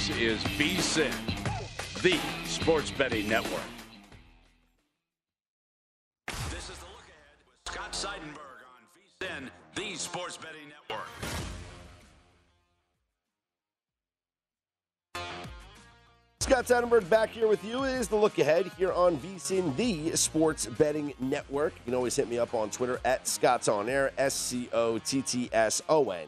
This is VSIN, the Sports Betting Network. This is the look ahead with Scott Seidenberg on VSIN, the Sports Betting Network. Scott Seidenberg back here with you. It is the look ahead here on VSIN, the Sports Betting Network. You can always hit me up on Twitter at Scott's On Air, S C O T T S O N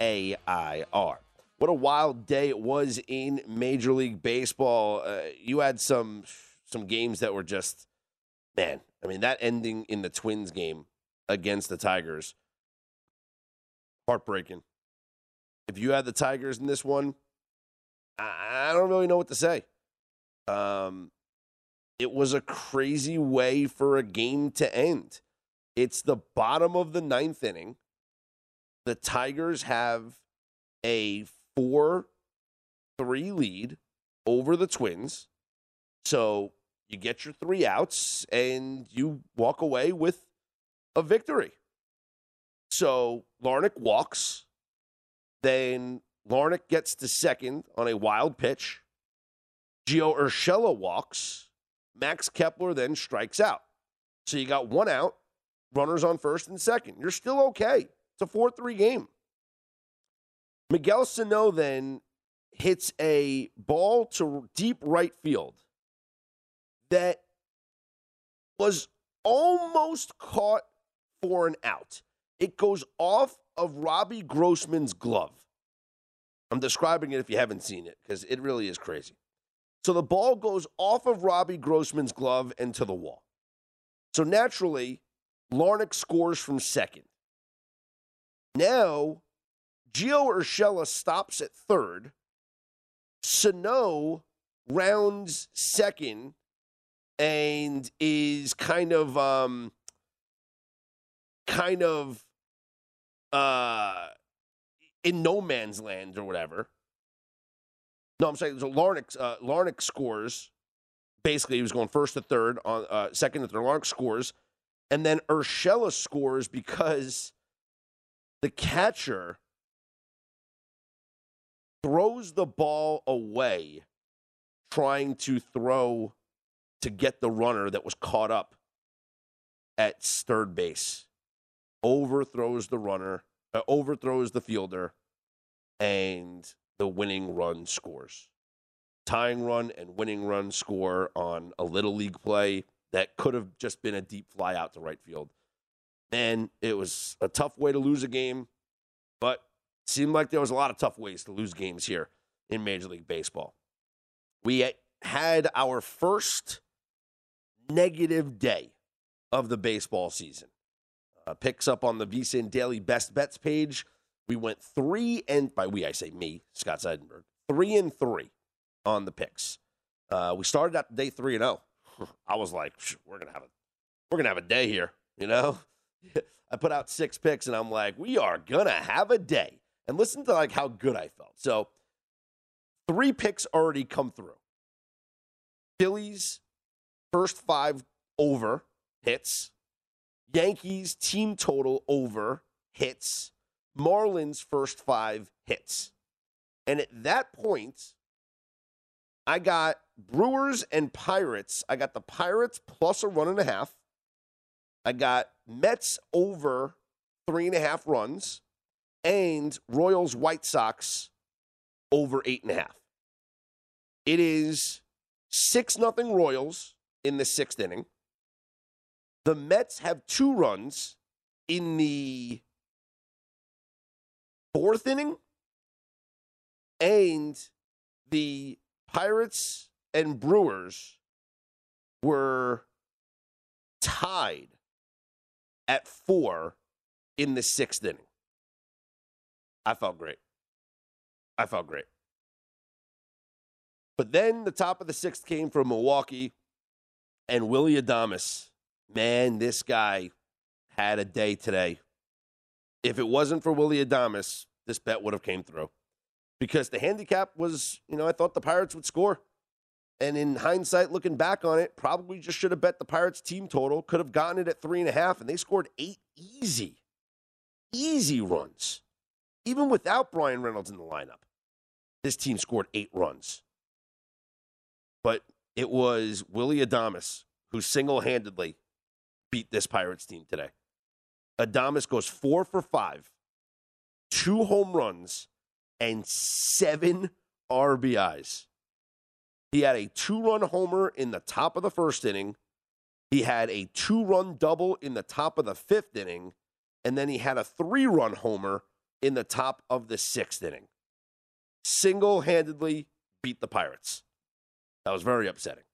A I R. What a wild day it was in Major League Baseball. Uh, you had some some games that were just man. I mean, that ending in the Twins game against the Tigers, heartbreaking. If you had the Tigers in this one, I, I don't really know what to say. Um, it was a crazy way for a game to end. It's the bottom of the ninth inning. The Tigers have a 4 3 lead over the Twins. So you get your three outs and you walk away with a victory. So Larnach walks. Then Larnach gets to second on a wild pitch. Gio Urshela walks. Max Kepler then strikes out. So you got one out, runners on first and second. You're still okay. It's a 4 3 game. Miguel Sano then hits a ball to deep right field that was almost caught for an out. It goes off of Robbie Grossman's glove. I'm describing it if you haven't seen it because it really is crazy. So the ball goes off of Robbie Grossman's glove and to the wall. So naturally, Larnach scores from second. Now, Gio Urshela stops at third. Sano rounds second and is kind of um kind of uh in no man's land or whatever. No, I'm saying so Larnach uh, Larnach scores. Basically, he was going first to third on uh, second to third. Larnach scores, and then Urshela scores because the catcher throws the ball away trying to throw to get the runner that was caught up at third base. Overthrows the runner, uh, overthrows the fielder, and the winning run scores. Tying run and winning run score on a little league play that could have just been a deep fly out to right field. And it was a tough way to lose a game, but Seemed like there was a lot of tough ways to lose games here in Major League Baseball. We had our first negative day of the baseball season. Uh, picks up on the VSIN Daily Best Bets page. We went three and by we I say me, Scott Seidenberg, three and three on the picks. Uh, we started out day three and zero. Oh. I was like, we're gonna have a we're gonna have a day here, you know. I put out six picks and I'm like, we are gonna have a day and listen to like how good I felt. So three picks already come through. Phillies first five over hits. Yankees team total over hits. Marlins first five hits. And at that point, I got Brewers and Pirates. I got the Pirates plus a run and a half. I got Mets over three and a half runs and Royals White Sox over eight and a half. It is six nothing Royals in the sixth inning. The Mets have two runs in the fourth inning, and the Pirates and Brewers were tied at four in the sixth inning. I felt great. I felt great. But then the top of the sixth came from Milwaukee and Willie Adames. Man, this guy had a day today. If it wasn't for Willie Adames, this bet would have came through. Because the handicap was, you know, I thought the Pirates would score. And in hindsight, looking back on it, probably just should have bet the Pirates team total. Could have gotten it at three and a half, and they scored eight easy, easy runs. Even without Brian Reynolds in the lineup, this team scored eight runs. But it was Willie Adames who single handedly beat this Pirates team today. Adames goes four for five, two home runs, and seven RBIs. He had a two run homer in the top of the first inning. He had a two run double in the top of the fifth inning. And then he had a three run homer in the top of the sixth inning. Single handedly beat the Pirates. That was very upsetting.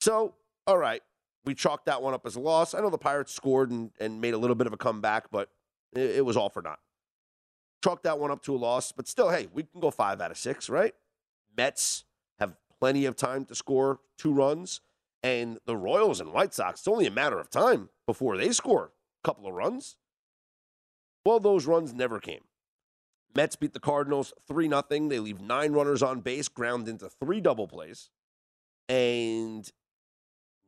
So, all right, we chalked that one up as a loss. I know the Pirates scored and, and made a little bit of a comeback, but it, it was all for naught. Chalked that one up to a loss, but still, hey, we can go five out of six, right? Mets have plenty of time to score two runs, and the Royals and White Sox, it's only a matter of time before they score a couple of runs. Well, those runs never came. Mets beat the Cardinals 3 0. They leave nine runners on base, ground into three double plays, and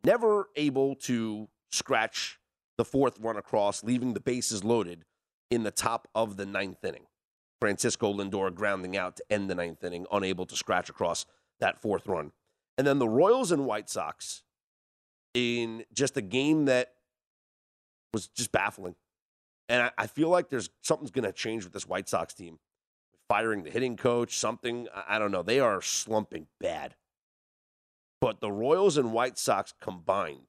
never able to scratch the fourth run across, leaving the bases loaded in the top of the ninth inning. Francisco Lindor grounding out to end the ninth inning, unable to scratch across that fourth run. And then the Royals and White Sox in just a game that was just baffling. And I, I feel like there's something's going to change with this White Sox team. Firing the hitting coach, something, I, I don't know. They are slumping bad. But the Royals and White Sox combined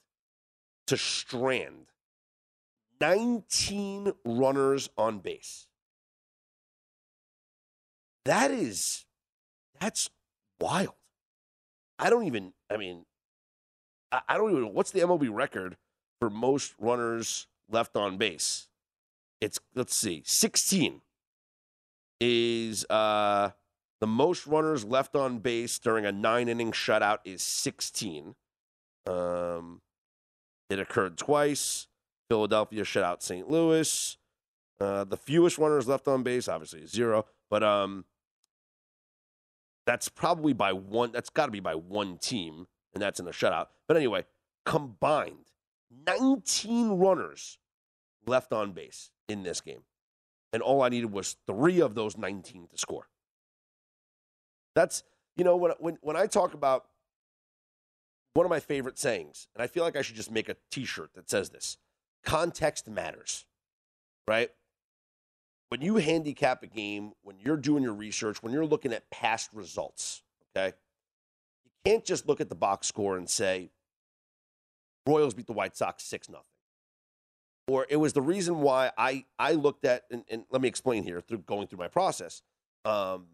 to strand 19 runners on base. That is, that's wild. I don't even, I mean, I, I don't even, what's the MLB record for most runners left on base? It's, let's see, 16 is uh, the most runners left on base during a nine inning shutout is 16. Um, it occurred twice. Philadelphia shut out St. Louis. Uh, the fewest runners left on base, obviously, is zero. But um, that's probably by one. That's got to be by one team, and that's in a shutout. But anyway, combined, 19 runners left on base in this game, and all I needed was three of those 19 to score. That's you know when when when I talk about one of my favorite sayings, and I feel like I should just make a T-shirt that says this: context matters, right? When you handicap a game, when you're doing your research, when you're looking at past results, okay, you can't just look at the box score and say Royals beat the White Sox six nothing. Or it was the reason why I I looked at and, and let me explain here through going through my process. Um,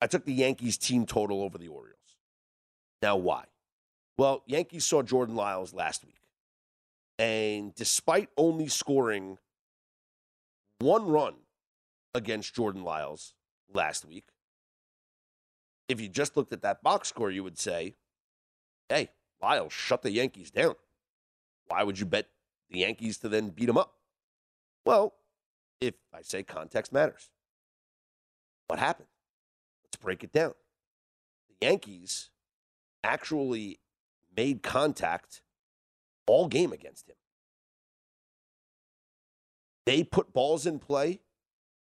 I took the Yankees team total over the Orioles. Now, why? Well, Yankees saw Jordan Lyles last week. And despite only scoring one run against Jordan Lyles last week, if you just looked at that box score, you would say, hey, Lyles shut the Yankees down. Why would you bet the Yankees to then beat them up? Well, if I say context matters, what happened? Let's break it down. The Yankees actually made contact all game against him. They put balls in play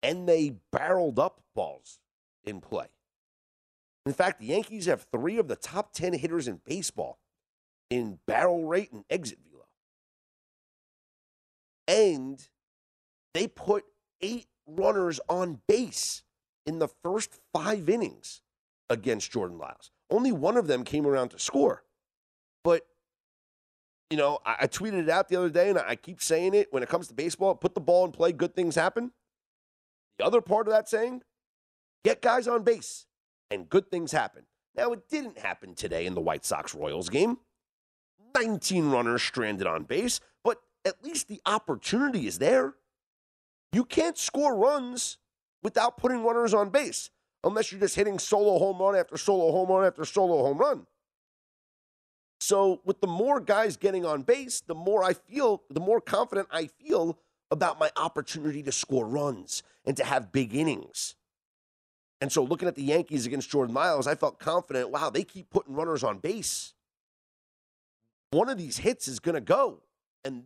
and they barreled up balls in play. In fact, the Yankees have three of the top 10 hitters in baseball in barrel rate and exit They put eight runners on base in the first five innings against Jordan Lyles. Only one of them came around to score. But, you know, I, I tweeted it out the other day, and I keep saying it when it comes to baseball put the ball in play, good things happen. The other part of that saying, get guys on base, and good things happen. Now, it didn't happen today in the White Sox Royals game. 19 runners stranded on base, at least the opportunity is there. You can't score runs without putting runners on base unless you're just hitting solo home run after solo home run after solo home run. So, with the more guys getting on base, the more I feel, the more confident I feel about my opportunity to score runs and to have big innings. And so, looking at the Yankees against Jordan Lyles, I felt confident wow, they keep putting runners on base. One of these hits is going to go. And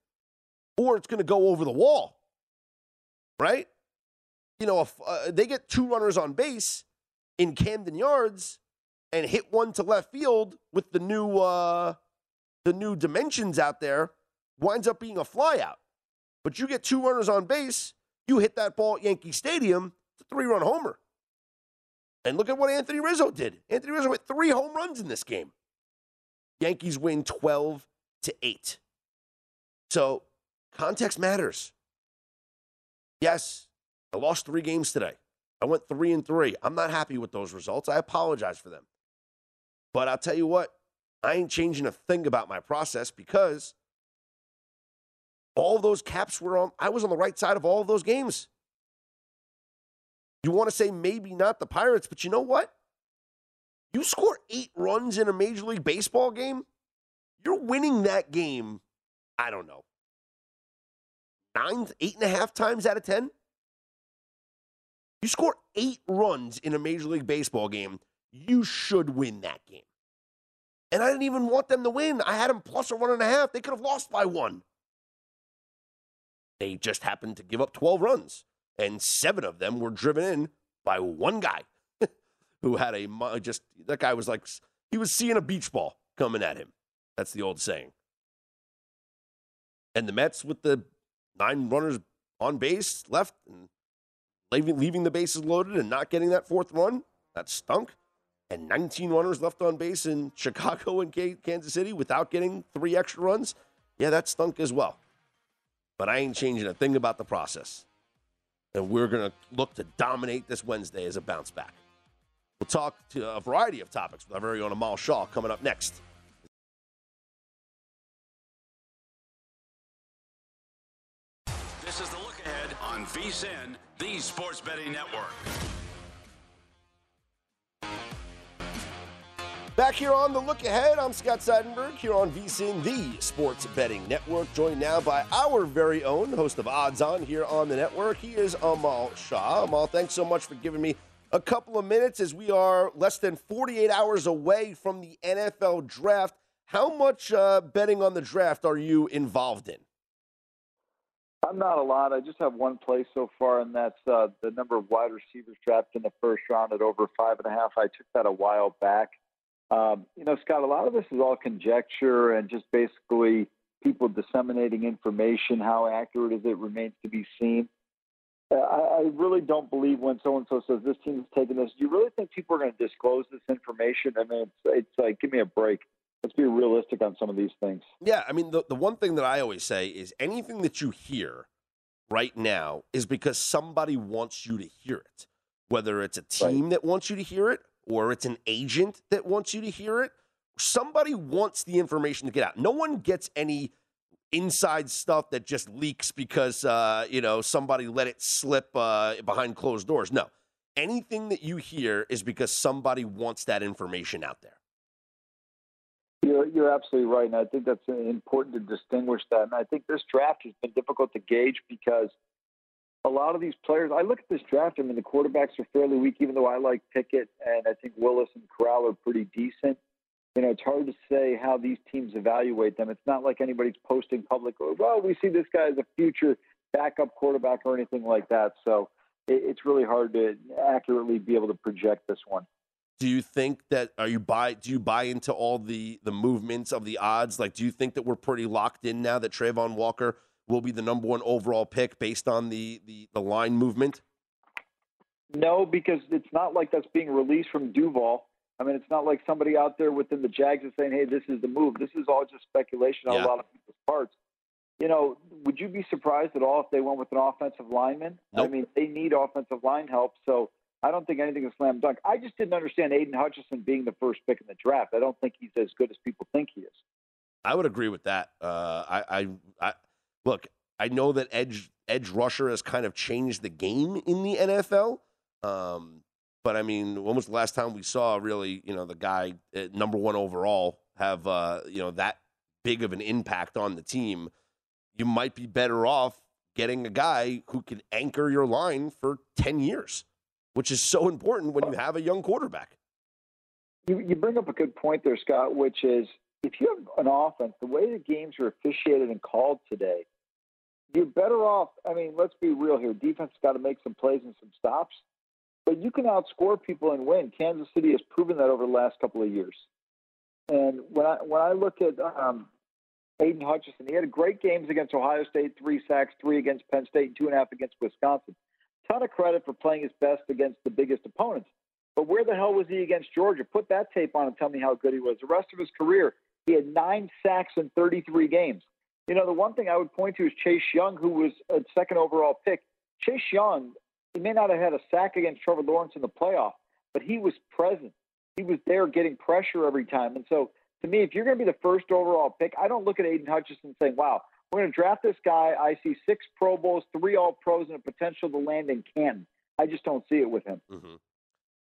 or it's going to go over the wall. Right? You know, if uh, they get two runners on base in Camden Yards and hit one to left field with the new uh, the new dimensions out there, winds up being a flyout. But you get two runners on base, you hit that ball at Yankee Stadium, it's a three-run homer. And look at what Anthony Rizzo did. Anthony Rizzo hit three home runs in this game. Yankees win 12 to 8. So context matters. Yes, I lost three games today. I went three and three. I'm not happy with those results. I apologize for them. But I'll tell you what, I ain't changing a thing about my process because all those caps were on, I was on the right side of all of those games. You want to say maybe not the Pirates, but you know what? You score eight runs in a Major League Baseball game, you're winning that game I don't know, nine, eight and a half times out of 10. You score eight runs in a Major League Baseball game, you should win that game. And I didn't even want them to win. I had them plus a one and a half. They could have lost by one. They just happened to give up 12 runs, and seven of them were driven in by one guy who had a just, that guy was like, he was seeing a beach ball coming at him. That's the old saying. And the Mets with the nine runners on base left and leaving, leaving the bases loaded and not getting that fourth run, that stunk. And 19 runners left on base in Chicago and Kansas City without getting three extra runs. Yeah, that stunk as well. But I ain't changing a thing about the process. And we're going to look to dominate this Wednesday as a bounce back. We'll talk to a variety of topics with our very own Amal Shah coming up next. On VSIN, the Sports Betting Network. Back here on the look ahead, I'm Scott Seidenberg here on VSIN, the Sports Betting Network, joined now by our very own host of Odds On here on the network. He is Amal Shah. Amal, thanks so much for giving me a couple of minutes as we are less than 48 hours away from the NFL draft. How much uh, betting on the draft are you involved in? I'm not a lot. I just have one play so far, and that's uh, the number of wide receivers drafted in the first round at over five and a half. I took that a while back. Um, you know, Scott, a lot of this is all conjecture and just basically people disseminating information. How accurate is it remains to be seen. Uh, I, I really don't believe when so and so says this team is taking this. Do you really think people are going to disclose this information? I mean, it's, it's like, give me a break let's be realistic on some of these things. Yeah, I mean, the, the one thing that I always say is anything that you hear right now is because somebody wants you to hear it. Whether it's a team that wants you to hear it or it's an agent that wants you to hear it, somebody wants the information to get out. No one gets any inside stuff that just leaks because uh, you know somebody let it slip uh, behind closed doors. No, anything that you hear is because somebody wants that information out there. You're, you're absolutely right, and I think that's important to distinguish that. And I think this draft has been difficult to gauge because a lot of these players. I look at this draft. I mean, the quarterbacks are fairly weak, even though I like Pickett and I think Willis and Corral are pretty decent you know, it's hard to say how these teams evaluate them. It's not like anybody's posting publicly, well, we see this guy as a future backup quarterback or anything like that. So it, it's really hard to accurately be able to project this one. Do you think that are you buy do you buy into all the the movements of the odds? Like do you think that we're pretty locked in now that Travon Walker will be the number one overall pick based on the the, the line movement? No, because it's not like that's being released from Duval. I mean, it's not like somebody out there within the Jags is saying, "Hey, this is the move." This is all just speculation on yeah. a lot of people's parts. You know, would you be surprised at all if they went with an offensive lineman? Nope. I mean, they need offensive line help, so I don't think anything is slam dunk. I just didn't understand Aidan Hutchinson being the first pick in the draft. I don't think he's as good as people think he is. I would agree with that. Uh, I, I, I, look. I know that edge edge rusher has kind of changed the game in the NFL. Um, but I mean, when was the last time we saw really, you know, the guy at number one overall have, uh, you know, that big of an impact on the team? You might be better off getting a guy who can anchor your line for 10 years, which is so important when you have a young quarterback. You, you bring up a good point there, Scott, which is if you have an offense, the way the games are officiated and called today, you're better off. I mean, let's be real here. Defense got to make some plays and some stops but you can outscore people and win. Kansas City has proven that over the last couple of years. And when I when I look at um, Aidan Hutchinson, he had great games against Ohio State, three sacks, three against Penn State, two and a half against Wisconsin. Ton of credit for playing his best against the biggest opponents. But where the hell was he against Georgia? Put that tape on and tell me how good he was. The rest of his career, he had nine sacks in 33 games. You know, the one thing I would point to is Chase Young, who was a second overall pick. Chase Young he may not have had a sack against Trevor Lawrence in the playoff, but he was present. He was there getting pressure every time. And so, to me, if you're going to be the first overall pick, I don't look at Aidan Hutchinson saying, wow, we're going to draft this guy. I see six Pro Bowls, three All Pros, and a potential to land in Canton. I just don't see it with him. Mm-hmm.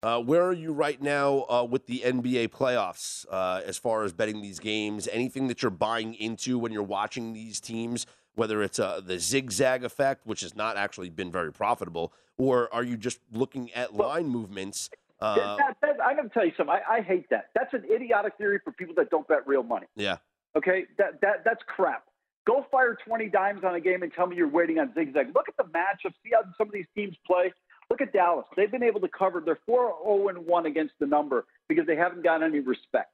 Uh, where are you right now uh, with the NBA playoffs uh, as far as betting these games? Anything that you're buying into when you're watching these teams, whether it's uh, the zigzag effect, which has not actually been very profitable, or are you just looking at line movements? Uh, that, that, I'm going to tell you something. I, I hate that. That's an idiotic theory for people that don't bet real money. Yeah. Okay. That that that's crap. Go fire 20 dimes on a game and tell me you're waiting on zigzag. Look at the matchup. See how some of these teams play. Look at Dallas. They've been able to cover. They're 4 0 1 against the number because they haven't gotten any respect.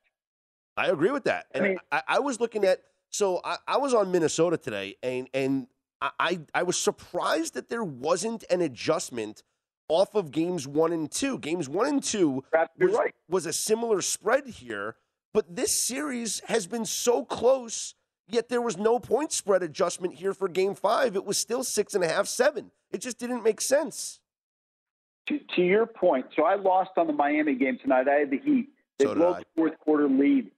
I agree with that. And I, mean, I, I was looking at so I, I, was on Minnesota today, and and I, I was surprised that there wasn't an adjustment off of games one and two. Games one and two was, right. was a similar spread here, but this series has been so close, yet there was no point spread adjustment here for game five. It was still six and a half, seven. It just didn't make sense. To, to your point, so I lost on the Miami game tonight. I had the Heat. They so blew the fourth quarter lead.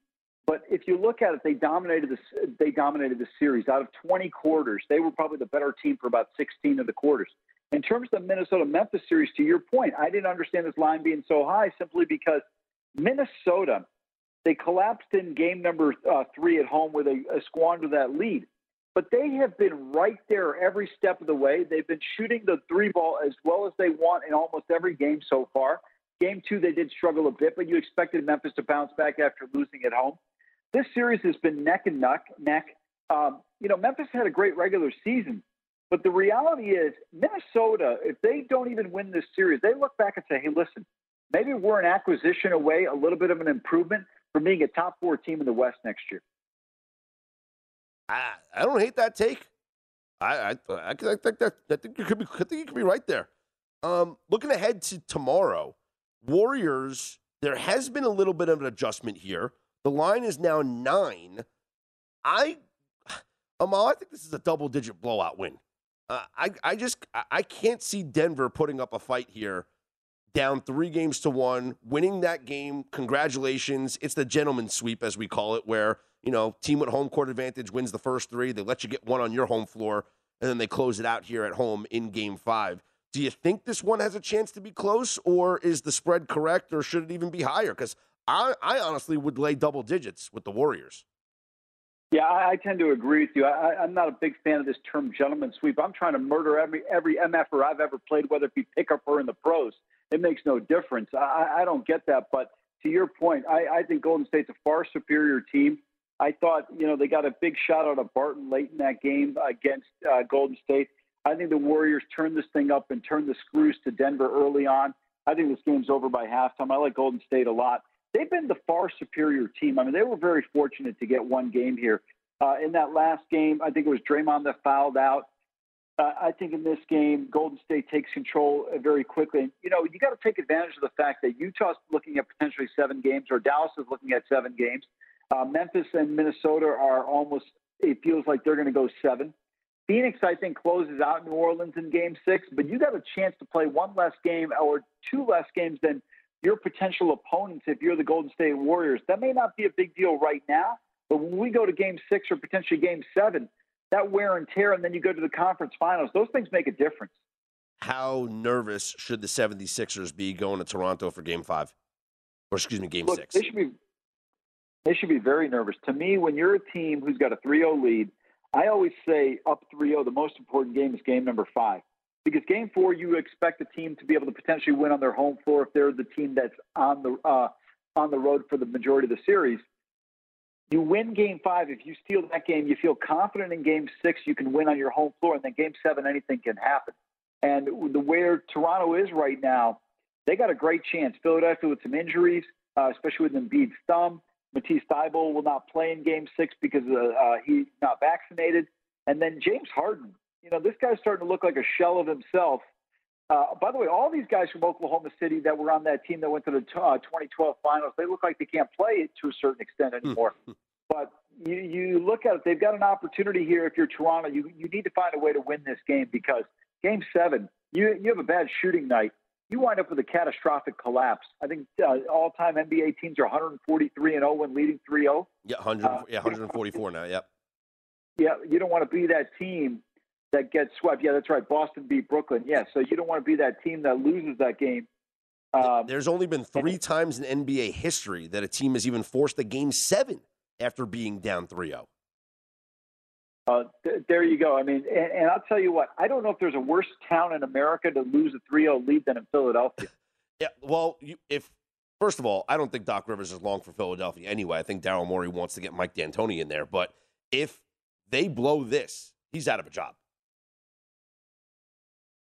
But if you look at it, they dominated the they dominated the series. Out of 20 quarters, they were probably the better team for about 16 of the quarters. In terms of the Minnesota Memphis series, to your point, I didn't understand this line being so high simply because Minnesota they collapsed in game number uh, three at home where they uh, squandered that lead. But they have been right there every step of the way. They've been shooting the three ball as well as they want in almost every game so far. Game two, they did struggle a bit, but you expected Memphis to bounce back after losing at home. This series has been neck and neck. Neck. Um, you know, Memphis had a great regular season, but the reality is, Minnesota, if they don't even win this series, they look back and say, "Hey, listen, maybe we're an acquisition away, a little bit of an improvement from being a top four team in the West next year." I I don't hate that take. I I, I, think that I think you could be I think you could be right there. Um, looking ahead to tomorrow, Warriors. There has been a little bit of an adjustment here. The line is now nine. I, Amal, I think this is a double digit blowout win. Uh, I I just I can't see Denver putting up a fight here, down three games to one, winning that game. Congratulations! It's the gentleman's sweep as we call it, where you know team with home court advantage wins the first three. They let you get one on your home floor, and then they close it out here at home in Game Five. Do you think this one has a chance to be close, or is the spread correct, or should it even be higher? Because I, I honestly would lay double digits with the Warriors. Yeah, I, I tend to agree with you. I, I'm not a big fan of this term "gentleman sweep." I'm trying to murder every every MFer I've ever played, whether it be pickup or in the pros. It makes no difference. I, I don't get that. But to your point, I, I think Golden State's a far superior team. I thought, you know, they got a big shot out of Barton late in that game against uh, Golden State. I think the Warriors turned this thing up and turned the screws to Denver early on. I think this game's over by halftime. I like Golden State a lot they've been the far superior team. I mean, they were very fortunate to get one game here. Uh, in that last game, I think it was Draymond that fouled out. I think in this game, Golden State takes control uh, very quickly. You know, you got to take advantage of the fact that Utah's looking at potentially seven games, or Dallas is looking at seven games. Uh, Memphis and Minnesota are almost, it feels like they're going to go seven. Phoenix, I think, closes out New Orleans in game six, but you got a chance to play one less game or two less games than your potential opponents if you're the Golden State Warriors. That may not be a big deal right now, but when we go to game six or potentially game seven, that wear and tear, and then you go to the conference finals, those things make a difference. How nervous should the 76ers be going to Toronto for game five? Or excuse me, game Look, six? They should be they should be very nervous. To me, when you're a team who's got a 3-0 lead, I always say up 3-0, the most important game is game number five because game four you expect a team to be able to potentially win on their home floor if they're the team that's on the uh, on the road for the majority of the series. You win game five. If you steal that game, you feel confident in game six. You can win on your home floor, and then game seven, anything can happen. And the where Toronto is right now, they got a great chance. Philadelphia with some injuries, uh, especially with Embiid's thumb. Matisse Thybulle will not play in game six because uh, uh, he's not vaccinated. And then James Harden you know, this guy's starting to look like a shell of himself. Uh, by the way, all these guys from Oklahoma City that were on that team that went to the uh, 2012 finals, they look like they can't play it to a certain extent anymore. but you, you look at it, they've got an opportunity here. If you're Toronto, you, you need to find a way to win this game because game seven, you, you have a bad shooting night. You wind up with a catastrophic collapse. I think uh, all-time NBA teams are 143 and 0 when leading 3-0. Yeah, 100, uh, yeah, 144 now. Yep. Yeah, you don't want to be that team that gets swept. Yeah, that's right. Boston beat Brooklyn. Yeah, so you don't want to be that team that loses that game. Um, There's only been three times in NBA history that a team has even forced a game seven after being down 3 0. Uh, th- there you go. I mean, and, and, I'll tell you what, I don't know if there's a worse town in America to lose a 3 0 lead than in Philadelphia. yeah, well, you, if first of all, I don't think Doc Rivers is long for Philadelphia anyway. I think Daryl Morey wants to get Mike D'Antoni in there. But if they blow this, he's out of a job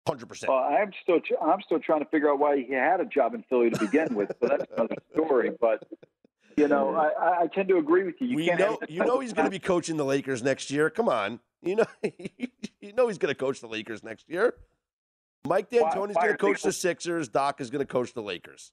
hundred percent. I'm still I'm still trying to figure out why he had a job in Philly to begin with. So that's another story. But you know, I, I tend to agree with you. You know you know he's going to be coaching the Lakers next year. Come on, you know you know he's going to coach the Lakers next year. Mike D'Antoni's going to coach people. the Sixers. Doc is going to coach the Lakers.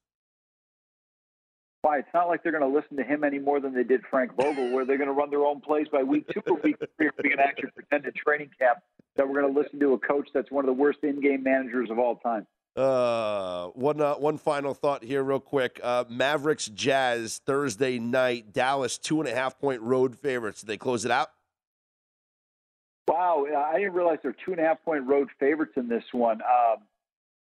Why? It's not like they're going to listen to him any more than they did Frank Vogel, where they're going to run their own plays by week two or week three. We're going to actually pretend to training camp that we're going to listen to a coach that's one of the worst in-game managers of all time. Uh, one uh, one final thought here, real quick. Uh, Mavericks Jazz Thursday night. Dallas two and a half point road favorites. Did they close it out? Wow, I didn't realize they're two and a half point road favorites in this one. Um,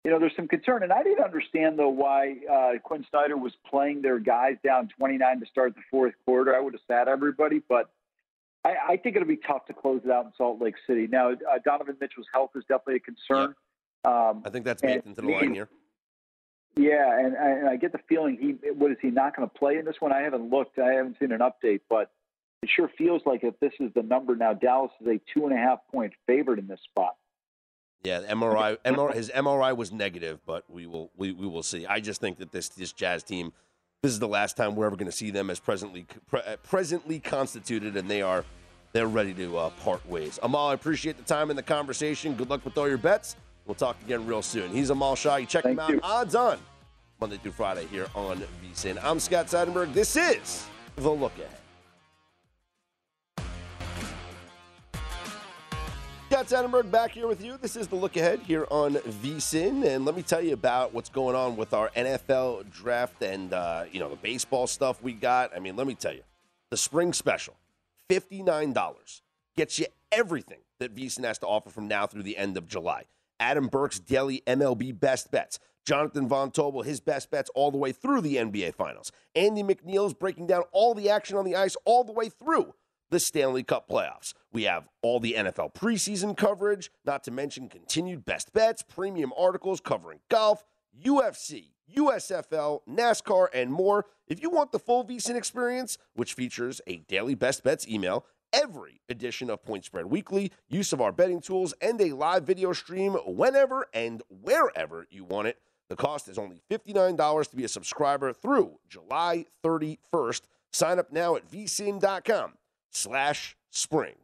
you know, there's some concern, and I didn't understand though why uh, Quin Snyder was playing their guys down 29 to start the fourth quarter. I would have sat everybody, but I, I, think it'll be tough to close it out in Salt Lake City. Now, uh, Donovan Mitchell's health is definitely a concern. Um, I think that's baked into the line here. Yeah, and, and, I get the feeling he what is he not going to play in this one? I haven't looked. I haven't seen an update, but it sure feels like if this is the number now, Dallas is a two and a half point favorite in this spot. Yeah, MRI, MRI, his MRI was negative, but we will we, we will see. I just think that this this Jazz team this is the last time we're ever going to see them as presently pre- uh, presently constituted, and they are they're ready to uh, part ways. Amal, I appreciate the time and the conversation. Good luck with all your bets. We'll talk again real soon. He's Amal Shah. You check Thank him out. You. Odds on Monday through Friday here on VSIN. I'm Scott Seidenberg. This is the look ahead. Scott Seidenberg back here with you. This is the look ahead here on VSIN, and let me tell you about what's going on with our NFL draft and uh, you know the baseball stuff we got. I mean, let me tell you, the spring special, fifty nine dollars, gets you everything that VSIN has to offer from now through the end of July. Adam Burke's daily MLB best bets. Jonathan Von Tobel, his best bets all the way through the NBA Finals. Andy McNeil's breaking down all the action on the ice all the way through the Stanley Cup playoffs. We have all the NFL preseason coverage, not to mention continued best bets, premium articles covering golf, UFC, USFL, NASCAR, and more. If you want the full VSIN experience, which features a daily best bets email, every edition of Point Spread Weekly, use of our betting tools, and a live video stream whenever and wherever you want it. The cost is only $59 to be a subscriber through July 31st. Sign up now at vsin.com slash spring.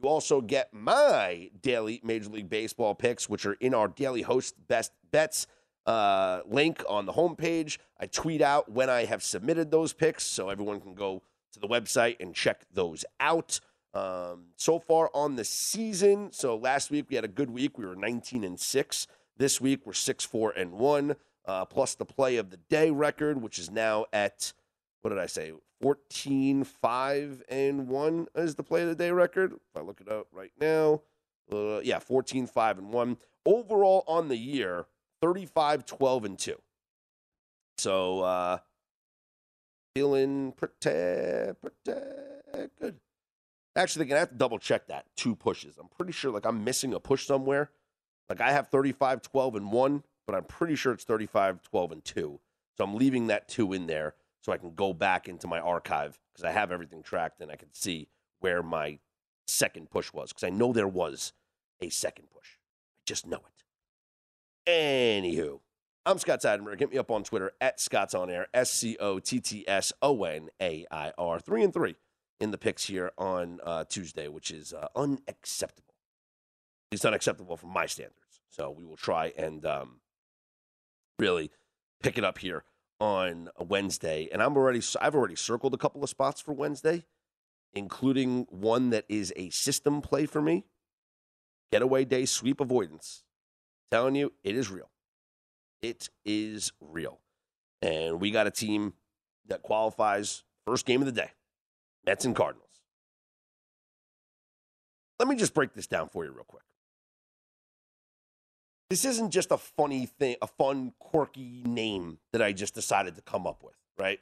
You also get my daily Major League Baseball picks, which are in our daily host best bets uh, link on the homepage. I tweet out when I have submitted those picks, so everyone can go to the website and check those out. Um, so far on the season, so last week we had a good week. We were 19 and six. This week we're six four and one, uh, plus the play of the day record, which is now at what did I say? 14 5 and 1 is the play of the day record. If I look it up right now, uh, yeah, 14 5 and 1. Overall on the year, 35 12 and 2. So, uh, feeling pretty, pretty good. Actually, they're going to have to double check that. Two pushes. I'm pretty sure, like, I'm missing a push somewhere. Like, I have 35 12 and 1, but I'm pretty sure it's 35 12 and 2. So I'm leaving that 2 in there so I can go back into my archive because I have everything tracked and I can see where my second push was because I know there was a second push. I just know it. Anywho, I'm Scott Seidenberg. Hit me up on Twitter at Scott's On Air, S C O T T S O N A I R. Three and three in the picks here on uh, Tuesday, which is uh, unacceptable. It's unacceptable from my standards. So we will try and um, really pick it up here on Wednesday, and I'm already I've already circled a couple of spots for Wednesday, including one that is a system play for me. Getaway day sweep avoidance. telling you, it is real. It is real. And we got a team that qualifies first game of the day. Mets and Cardinals. Let me just break this down for you real quick this isn't just a funny thing, a fun, quirky name that I just decided to come up with, right?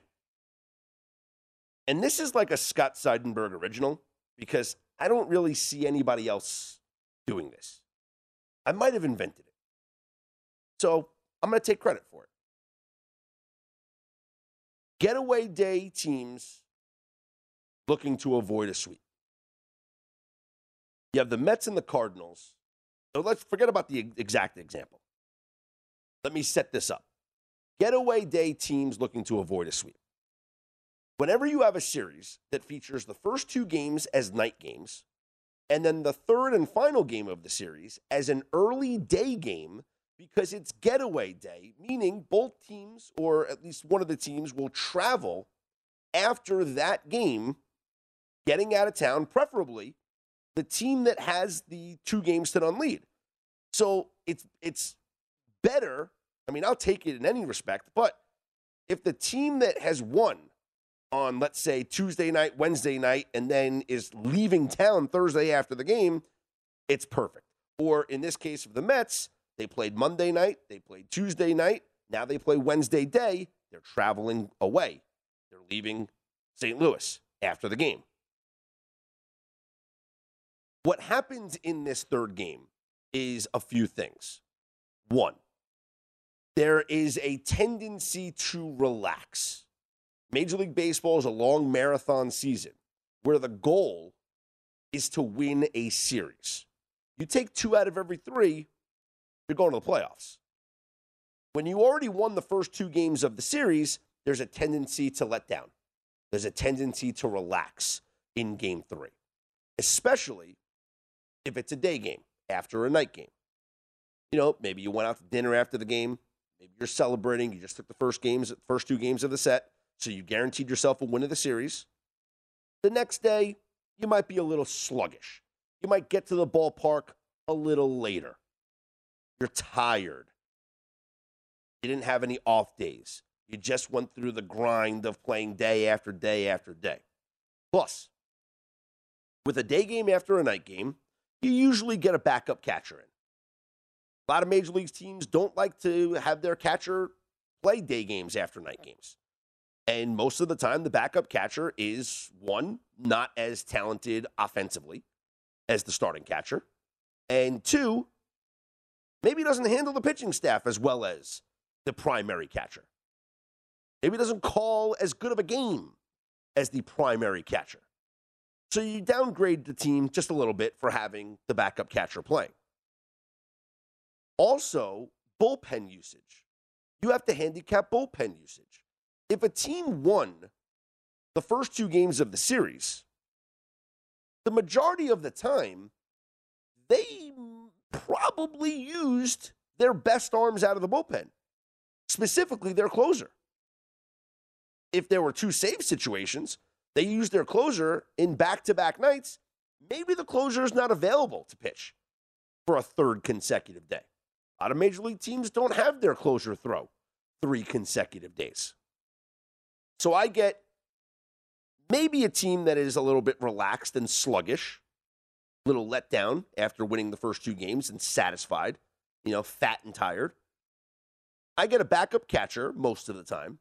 And this is like a Scott Seidenberg original because I don't really see anybody else doing this. I might have invented it. So I'm going to take credit for it. Getaway day teams looking to avoid a sweep. You have the Mets and the Cardinals so let's forget about the exact example. Let me set this up. Getaway day teams looking to avoid a sweep. Whenever you have a series that features the first two games as night games, and then the third and final game of the series as an early day game because it's getaway day, meaning both teams, or at least one of the teams, will travel after that game, getting out of town, preferably the team that has the two games to none lead. So it's it's better. I mean, I'll take it in any respect, but if the team that has won on let's say Tuesday night, Wednesday night, and then is leaving town Thursday after the game, it's perfect. Or in this case of the Mets, they played Monday night, they played Tuesday night, now they play Wednesday day. They're traveling away. They're leaving St. Louis after the game. What happens in this third game is a few things. One, there is a tendency to relax. Major League Baseball is a long marathon season where the goal is to win a series. You take two out of every three, you're going to the playoffs. When you already won the first two games of the series, there's a tendency to let down. There's a tendency to relax in game three, especially if it's a day game after a night game. You know, maybe you went out to dinner after the game. Maybe you're celebrating. You just took the first games, first two games of the set, so you guaranteed yourself a win of the series. The next day, you might be a little sluggish. You might get to the ballpark a little later. You're tired. You didn't have any off days. You just went through the grind of playing day after day after day. Plus, with a day game after a night game, you usually get a backup catcher in. A lot of major leagues teams don't like to have their catcher play day games after night games. And most of the time, the backup catcher is one, not as talented offensively as the starting catcher, and two, maybe doesn't handle the pitching staff as well as the primary catcher. Maybe doesn't call as good of a game as the primary catcher. So you downgrade the team just a little bit for having the backup catcher playing. Also, bullpen usage. You have to handicap bullpen usage. If a team won the first two games of the series, the majority of the time, they probably used their best arms out of the bullpen, specifically their closer. If there were two save situations, they use their closer in back to back nights. Maybe the closer is not available to pitch for a third consecutive day. A lot of major league teams don't have their closer throw three consecutive days. So I get maybe a team that is a little bit relaxed and sluggish, a little let down after winning the first two games and satisfied, you know, fat and tired. I get a backup catcher most of the time.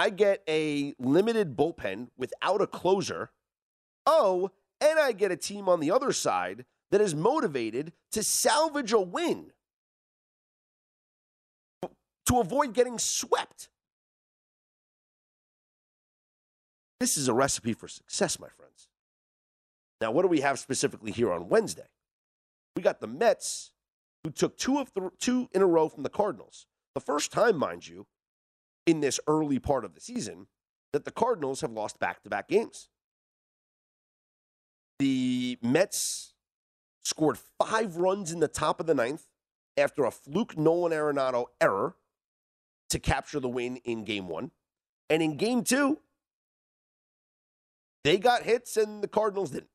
I get a limited bullpen without a closer. Oh, and I get a team on the other side that is motivated to salvage a win to avoid getting swept. This is a recipe for success, my friends. Now, what do we have specifically here on Wednesday? We got the Mets, who took two of the two in a row from the Cardinals. The first time, mind you, in this early part of the season that the Cardinals have lost back-to-back games. The Mets scored five runs in the top of the ninth after a fluke Nolan Arenado error to capture the win in game one. And in game two, they got hits and the Cardinals didn't.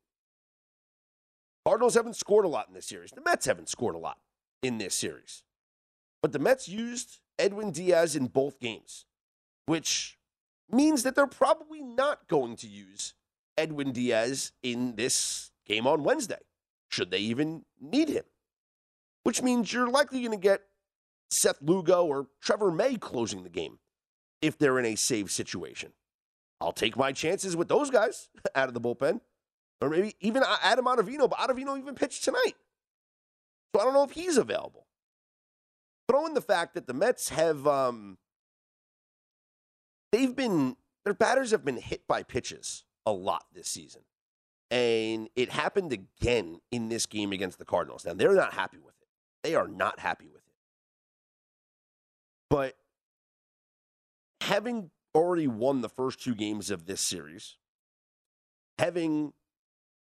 Cardinals haven't scored a lot in this series. The Mets haven't scored a lot in this series. But the Mets used Edwin Diaz in both games, which means that they're probably not going to use Edwin Diaz in this game on Wednesday, should they even need him. Which means you're likely going to get Seth Lugo or Trevor May closing the game if they're in a save situation. I'll take my chances with those guys out of the bullpen. Or maybe even Adam Ottavino, but Ottavino even pitched tonight. So I don't know if he's available. Throw in the fact that the Mets have, um, they've been, their batters have been hit by pitches a lot this season. And it happened again in this game against the Cardinals. Now, they're not happy with it. They are not happy with it. But having already won the first two games of this series, having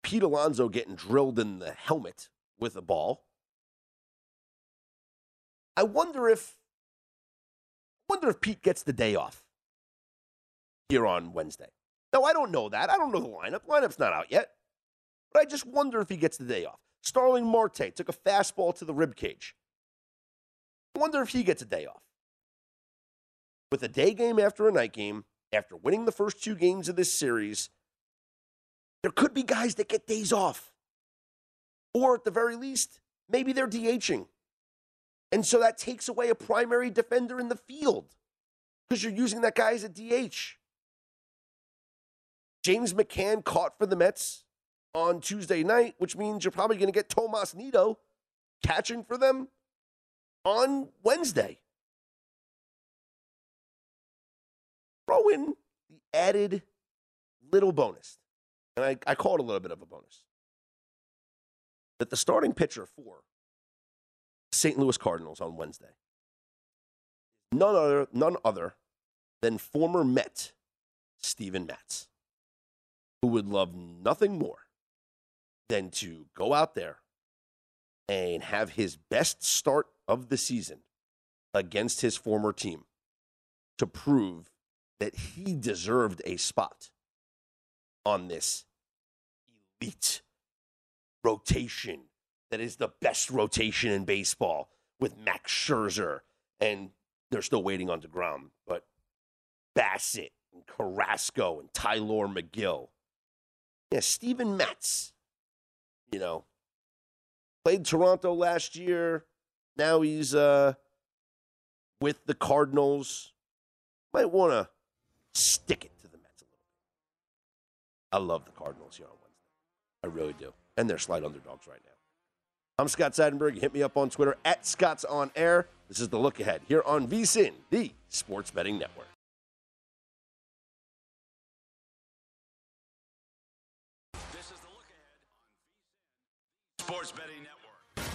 Pete Alonso getting drilled in the helmet with a ball, I wonder if wonder if Pete gets the day off here on Wednesday. No, I don't know that. I don't know the lineup. Lineup's not out yet. But I just wonder if he gets the day off. Starling Marte took a fastball to the rib cage. I wonder if he gets a day off with a day game after a night game, after winning the first two games of this series, there could be guys that get days off. Or at the very least, maybe they're DHing. And so that takes away a primary defender in the field because you're using that guy as a DH. James McCann caught for the Mets on Tuesday night, which means you're probably going to get Tomas Nido catching for them on Wednesday. throw in the added little bonus. And I, I call it a little bit of a bonus. That the starting pitcher for St. Louis Cardinals on Wednesday, none other, none other than former Met Steven Matz, who would love nothing more than to go out there and have his best start of the season against his former team to prove that he deserved a spot on this elite rotation that is the best rotation in baseball with Max Scherzer, and they're still waiting on DeGrom, but Bassitt and Carrasco and Tylor Megill. Yeah, Steven Matz, you know, played Toronto last year. Now he's uh, with the Cardinals. Might want to stick it to the Mets a little bit. I love the Cardinals here on Wednesday. I really do. And they're slight underdogs right now. I'm Scott Seidenberg. Hit me up on Twitter at Scott's On Air. This is the look ahead here on VSIN, the Sports Betting Network. This is the look ahead on VSIN, Sports Betting Network.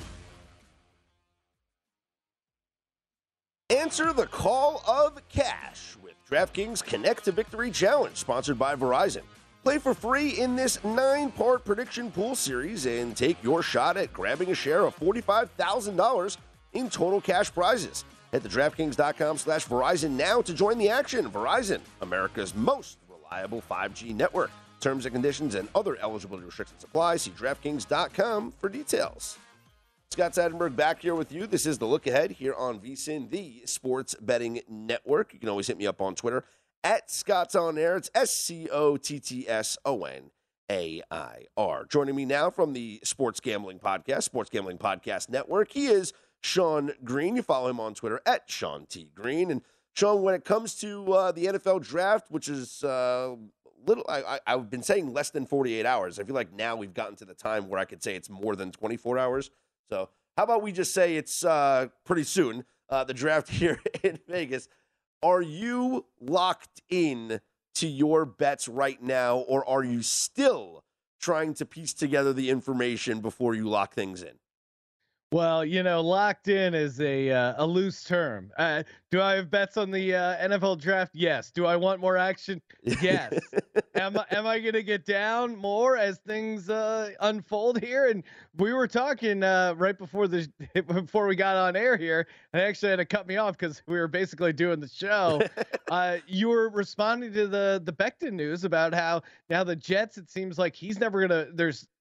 Answer the call of cash with DraftKings Connect to Victory Challenge, sponsored by Verizon. Play for free in this nine part prediction pool series and take your shot at grabbing a share of $45,000 in total cash prizes. Head to DraftKings.com slash Verizon now to join the action. Verizon, America's most reliable 5G network. Terms and conditions and other eligibility restrictions apply. See DraftKings.com for details. Scott Seidenberg back here with you. This is the look ahead here on VSIN, the sports betting network. You can always hit me up on Twitter at Scott's On Air. It's S C O T T S O N A I R. Joining me now from the Sports Gambling Podcast, Sports Gambling Podcast Network, he is Sean Green. You follow him on Twitter at Sean T. Green. And Sean, when it comes to uh, the NFL draft, which is uh, little, I, I, I've been saying less than 48 hours. I feel like now we've gotten to the time where I could say it's more than 24 hours. So how about we just say it's uh, pretty soon, uh, the draft here in Vegas. Are you locked in to your bets right now, or are you still trying to piece together the information before you lock things in? Well, you know, locked in is a uh, a loose term. Uh, do I have bets on the uh, NFL draft? Yes. Do I want more action? Yes. am I, am I going to get down more as things uh, unfold here? And we were talking uh, right before the before we got on air here, and actually had to cut me off because we were basically doing the show. uh, you were responding to the the Becton news about how now the Jets. It seems like he's never gonna. There's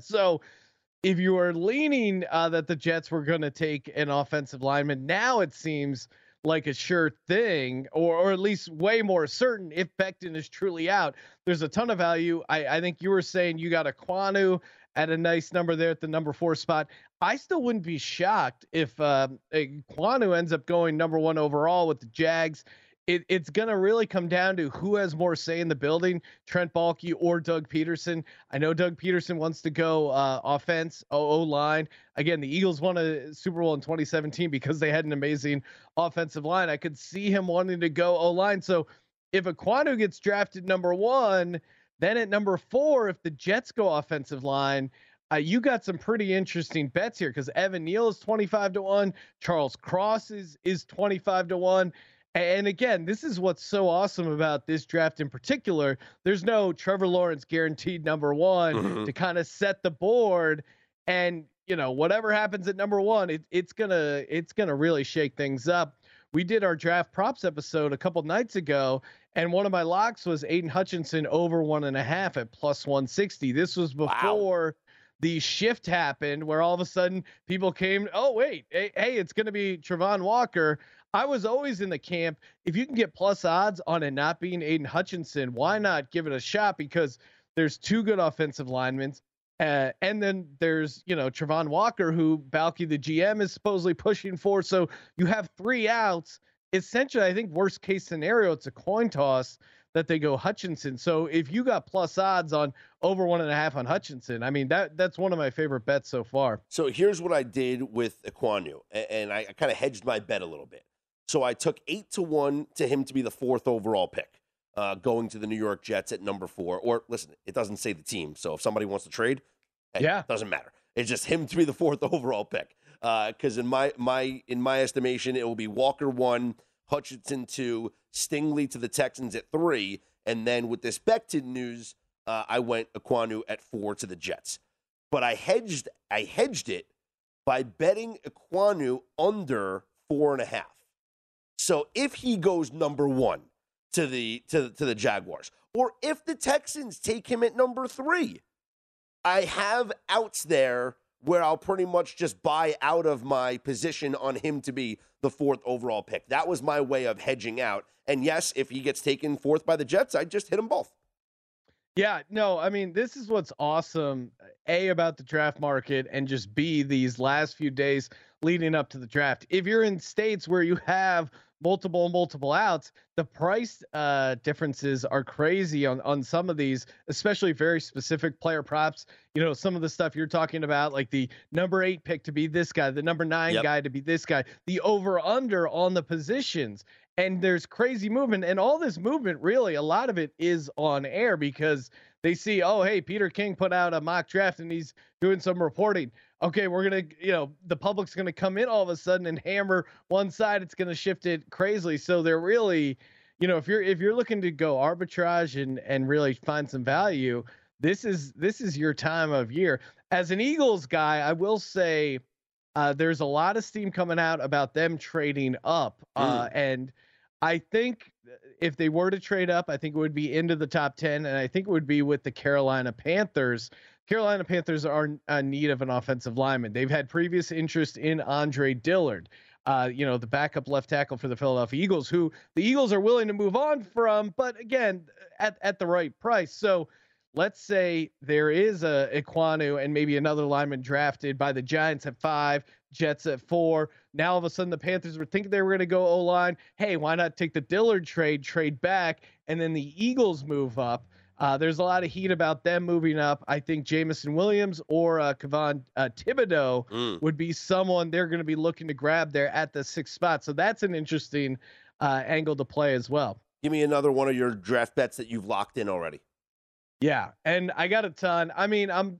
So, if you were leaning uh, that the Jets were going to take an offensive lineman, now it seems like a sure thing, or or at least way more certain if Becton is truly out. There's a ton of value. I, I think you were saying you got Ekwonu at a nice number there at the number four spot. I still wouldn't be shocked if uh, Ekwonu ends up going number one overall with the Jags it, it's going to really come down to who has more say in the building, Trent Baalke or Doug Pederson. I know Doug Pederson wants to go uh, offense, O line. Again, the Eagles won a Super Bowl in 2017 because they had an amazing offensive line. I could see him wanting to go O line. So if Ekwonu gets drafted number one, then at number four, if the Jets go offensive line, uh, you got some pretty interesting bets here because Evan Neal is 25 to 1. Charles Cross is is 25 to 1. And again, this is what's so awesome about this draft in particular. There's no Trevor Lawrence guaranteed number one mm-hmm. to kind of set the board. And you know, whatever happens at number one, it, it's gonna it's gonna really shake things up. We did our draft props episode a couple nights ago, and one of my locks was Aidan Hutchinson over one and a half at plus 160. This was before wow. the shift happened, where all of a sudden people came, oh wait, hey, hey it's going to be Travon Walker. I was always in the camp. If you can get plus odds on it not being Aidan Hutchinson, why not give it a shot? Because there's two good offensive linemen. Uh, and then there's, you know, Travon Walker, who Baalke, the GM, is supposedly pushing for. So you have three outs. Essentially, I think worst case scenario, it's a coin toss that they go Hutchinson. So if you got plus odds on over one and a half on Hutchinson, I mean that that's one of my favorite bets so far. So here's what I did with Ekwonu, and I kind of hedged my bet a little bit. So I took eight to one to him to be the fourth overall pick, uh, going to the New York Jets at number four. Or listen, it doesn't say the team, so if somebody wants to trade, hey, yeah, doesn't matter. It's just him to be the fourth overall pick. Because uh, in my my in my estimation, it will be Walker one, Hutchinson two, Stingley to the Texans at three, and then with this Becton news, uh, I went Ekwonu at four to the Jets. But I hedged I hedged it by betting Ekwonu under four and a half. So if he goes number one to the to, to the Jaguars, or if the Texans take him at number three, I have outs there where I'll pretty much just buy out of my position on him to be the fourth overall pick. That was my way of hedging out. And yes, if he gets taken fourth by the Jets, I just hit them both. Yeah, no, I mean, this is what's awesome, A, about the draft market, and just B, these last few days leading up to the draft. If you're in states where you have multiple multiple outs the price uh, differences are crazy on on some of these especially very specific player props you know some of the stuff you're talking about like the number eight pick to be this guy the number nine yep. guy to be this guy the over under on the positions and there's crazy movement and all this movement really a lot of it is on air because they see oh hey peter king put out a mock draft and he's doing some reporting okay, we're gonna, you know, the public's gonna come in all of a sudden and hammer one side. It's gonna shift it crazily. So they're really, you know, if you're if you're looking to go arbitrage and and really find some value, this is this is your time of year. As an Eagles guy, I will say. Uh, there's a lot of steam coming out about them trading up, uh, mm. and I think if they were to trade up, I think it would be into the top 10, and I think it would be with the Carolina Panthers. Carolina Panthers are in need of an offensive lineman. They've had previous interest in Andre Dillard. Uh, you know, the backup left tackle for the Philadelphia Eagles, who the Eagles are willing to move on from, but again, at, at the right price. So let's say there is a Ekwonu and maybe another lineman drafted by the Giants at five, Jets at four. Now all of a sudden the Panthers were thinking they were going to go O line. Hey, why not take the Dillard trade, trade back, and then the Eagles move up? Uh, there's a lot of heat about them moving up. I think Jameson Williams or uh, Kayvon uh, Thibodeaux mm. would be someone they're going to be looking to grab there at the sixth spot. So that's an interesting uh, angle to play as well. Give me another one of your draft bets that you've locked in already. Yeah, and I got a ton. I mean, I'm,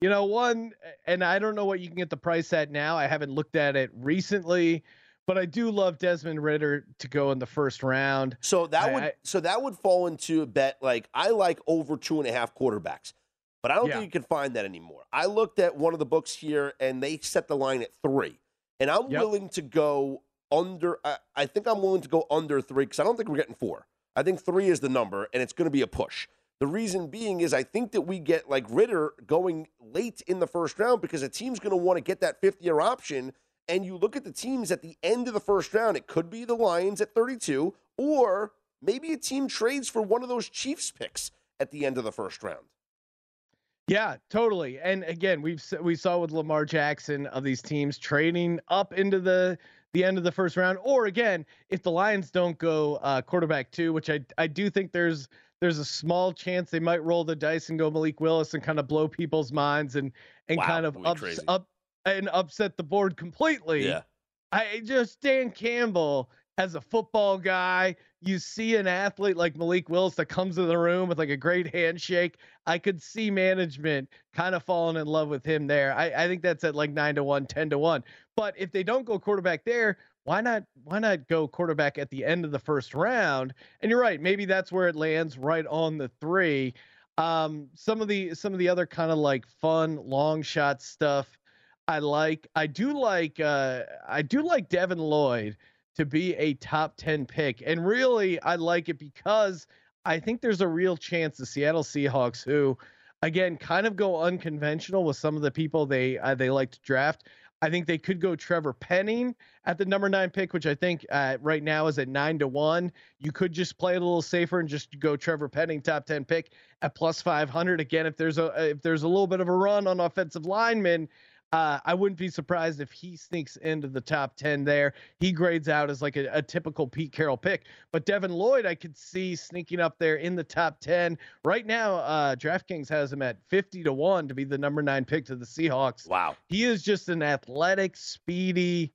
you know, one, and I don't know what you can get the price at now. I haven't looked at it recently but I do love Desmond Ridder to go in the first round. So that I, would I, so that would fall into a bet like I like over two and a half quarterbacks, but I don't yeah. think you can find that anymore. I looked at one of the books here and they set the line at three, and I'm yep. willing to go under. I, I think I'm willing to go under three because I don't think we're getting four. I think three is the number, and it's going to be a push. The reason being is I think that we get like Ridder going late in the first round because a team's going to want to get that fifth year option and you look at the teams at the end of the first round, it could be the Lions at 32, or maybe a team trades for one of those Chiefs picks at the end of the first round. Yeah, totally. And again, we've we saw with Lamar Jackson of these teams trading up into the the end of the first round, or again, if the Lions don't go uh, quarterback two, which I I do think there's there's a small chance they might roll the dice and go Malik Willis and kind of blow people's minds and and wow, kind of up, up and upset the board completely. Yeah. I just Dan Campbell as a football guy, you see an athlete like Malik Willis that comes in the room with like a great handshake. I could see management kind of falling in love with him there. I, I think that's at like nine to one, 10 to one. But if they don't go quarterback there, why not why not go quarterback at the end of the first round? And you're right, maybe that's where it lands right on the three. Um, some of the some of the other kind of like fun long shot stuff I like. I do like. Uh, I do like Devin Lloyd to be a top ten pick, and really, I like it because I think there's a real chance the Seattle Seahawks, who, again, kind of go unconventional with some of the people they uh, they like to draft. I think they could go Trevor Penning at the number nine pick, which I think uh, right now is at nine to one. You could just play it a little safer and just go Trevor Penning top ten pick at plus five hundred. Again, if there's a if there's a little bit of a run on offensive linemen, uh, I wouldn't be surprised if he sneaks into the top 10 there. He grades out as like a, a, typical Pete Carroll pick. But Devin Lloyd, I could see sneaking up there in the top 10. Right now, uh, DraftKings has him at 50 to 1 to be the number nine pick to the Seahawks. Wow. He is just an athletic, speedy,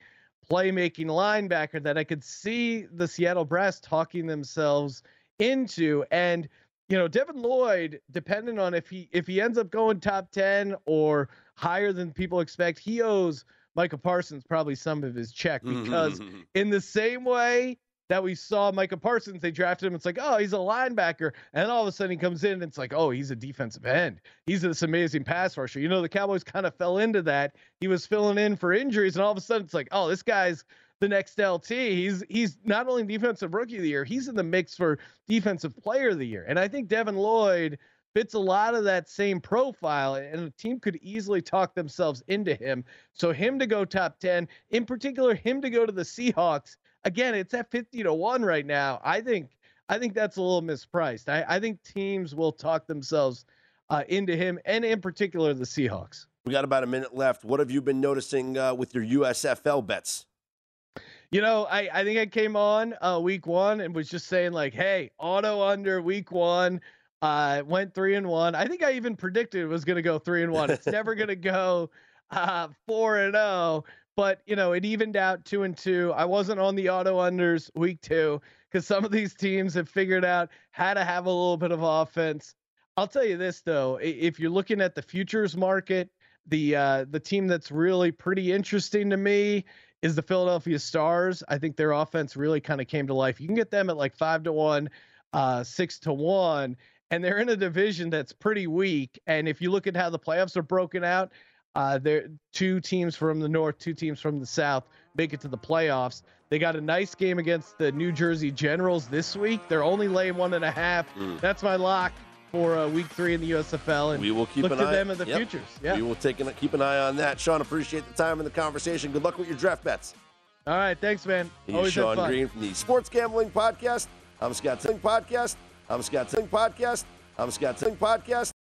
playmaking linebacker that I could see the Seattle Brass talking themselves into. And you know, Devin Lloyd, depending on if he if he ends up going top 10 or higher than people expect. He owes Micah Parsons probably some of his check because mm-hmm. in the same way that we saw Micah Parsons, they drafted him. It's like, oh, he's a linebacker, and all of a sudden he comes in, and it's like, oh, he's a defensive end. He's this amazing pass rusher. You know, the Cowboys kind of fell into that. He was filling in for injuries, and all of a sudden it's like, oh, this guy's the next LT. He's he's not only defensive rookie of the year, he's in the mix for defensive player of the year. And I think Devin Lloyd fits a lot of that same profile, and a team could easily talk themselves into him. So him to go top 10, in particular, him to go to the Seahawks. Again, it's at 50 to 1 right now. I think I think that's a little mispriced. I, I think teams will talk themselves uh, into him, and in particular, the Seahawks. We got about a minute left. What have you been noticing uh, with your USFL bets? You know, I, I think I came on uh, week one and was just saying, like, hey, auto under week one. Uh, went three and one. I think I even predicted it was going to go three and one. It's never going to go uh, four and zero. Oh, but you know, it evened out two and two. I wasn't on the auto unders week two because some of these teams have figured out how to have a little bit of offense. I'll tell you this though, if you're looking at the futures market, the uh, the team that's really pretty interesting to me is the Philadelphia Stars. I think their offense really kind of came to life. You can get them at like five to one, uh, six to one and they're in a division that's pretty weak. And if you look at how the playoffs are broken out, uh, there two teams from the north, two teams from the south make it to the playoffs. They got a nice game against the New Jersey Generals this week. They're only laying one and a half. Mm. That's my lock for uh, week three in the USFL. And we will keep look an to eye them in the yep. futures. Yeah, we will take an, keep an eye on that. Sean, appreciate the time and the conversation. Good luck with your draft bets. All right, thanks, man. He's Always Sean Green from the Sports Gambling Podcast. I'm Scott Sing Podcast. I'm Scott Sing Podcast. I'm Scott Sing Podcast.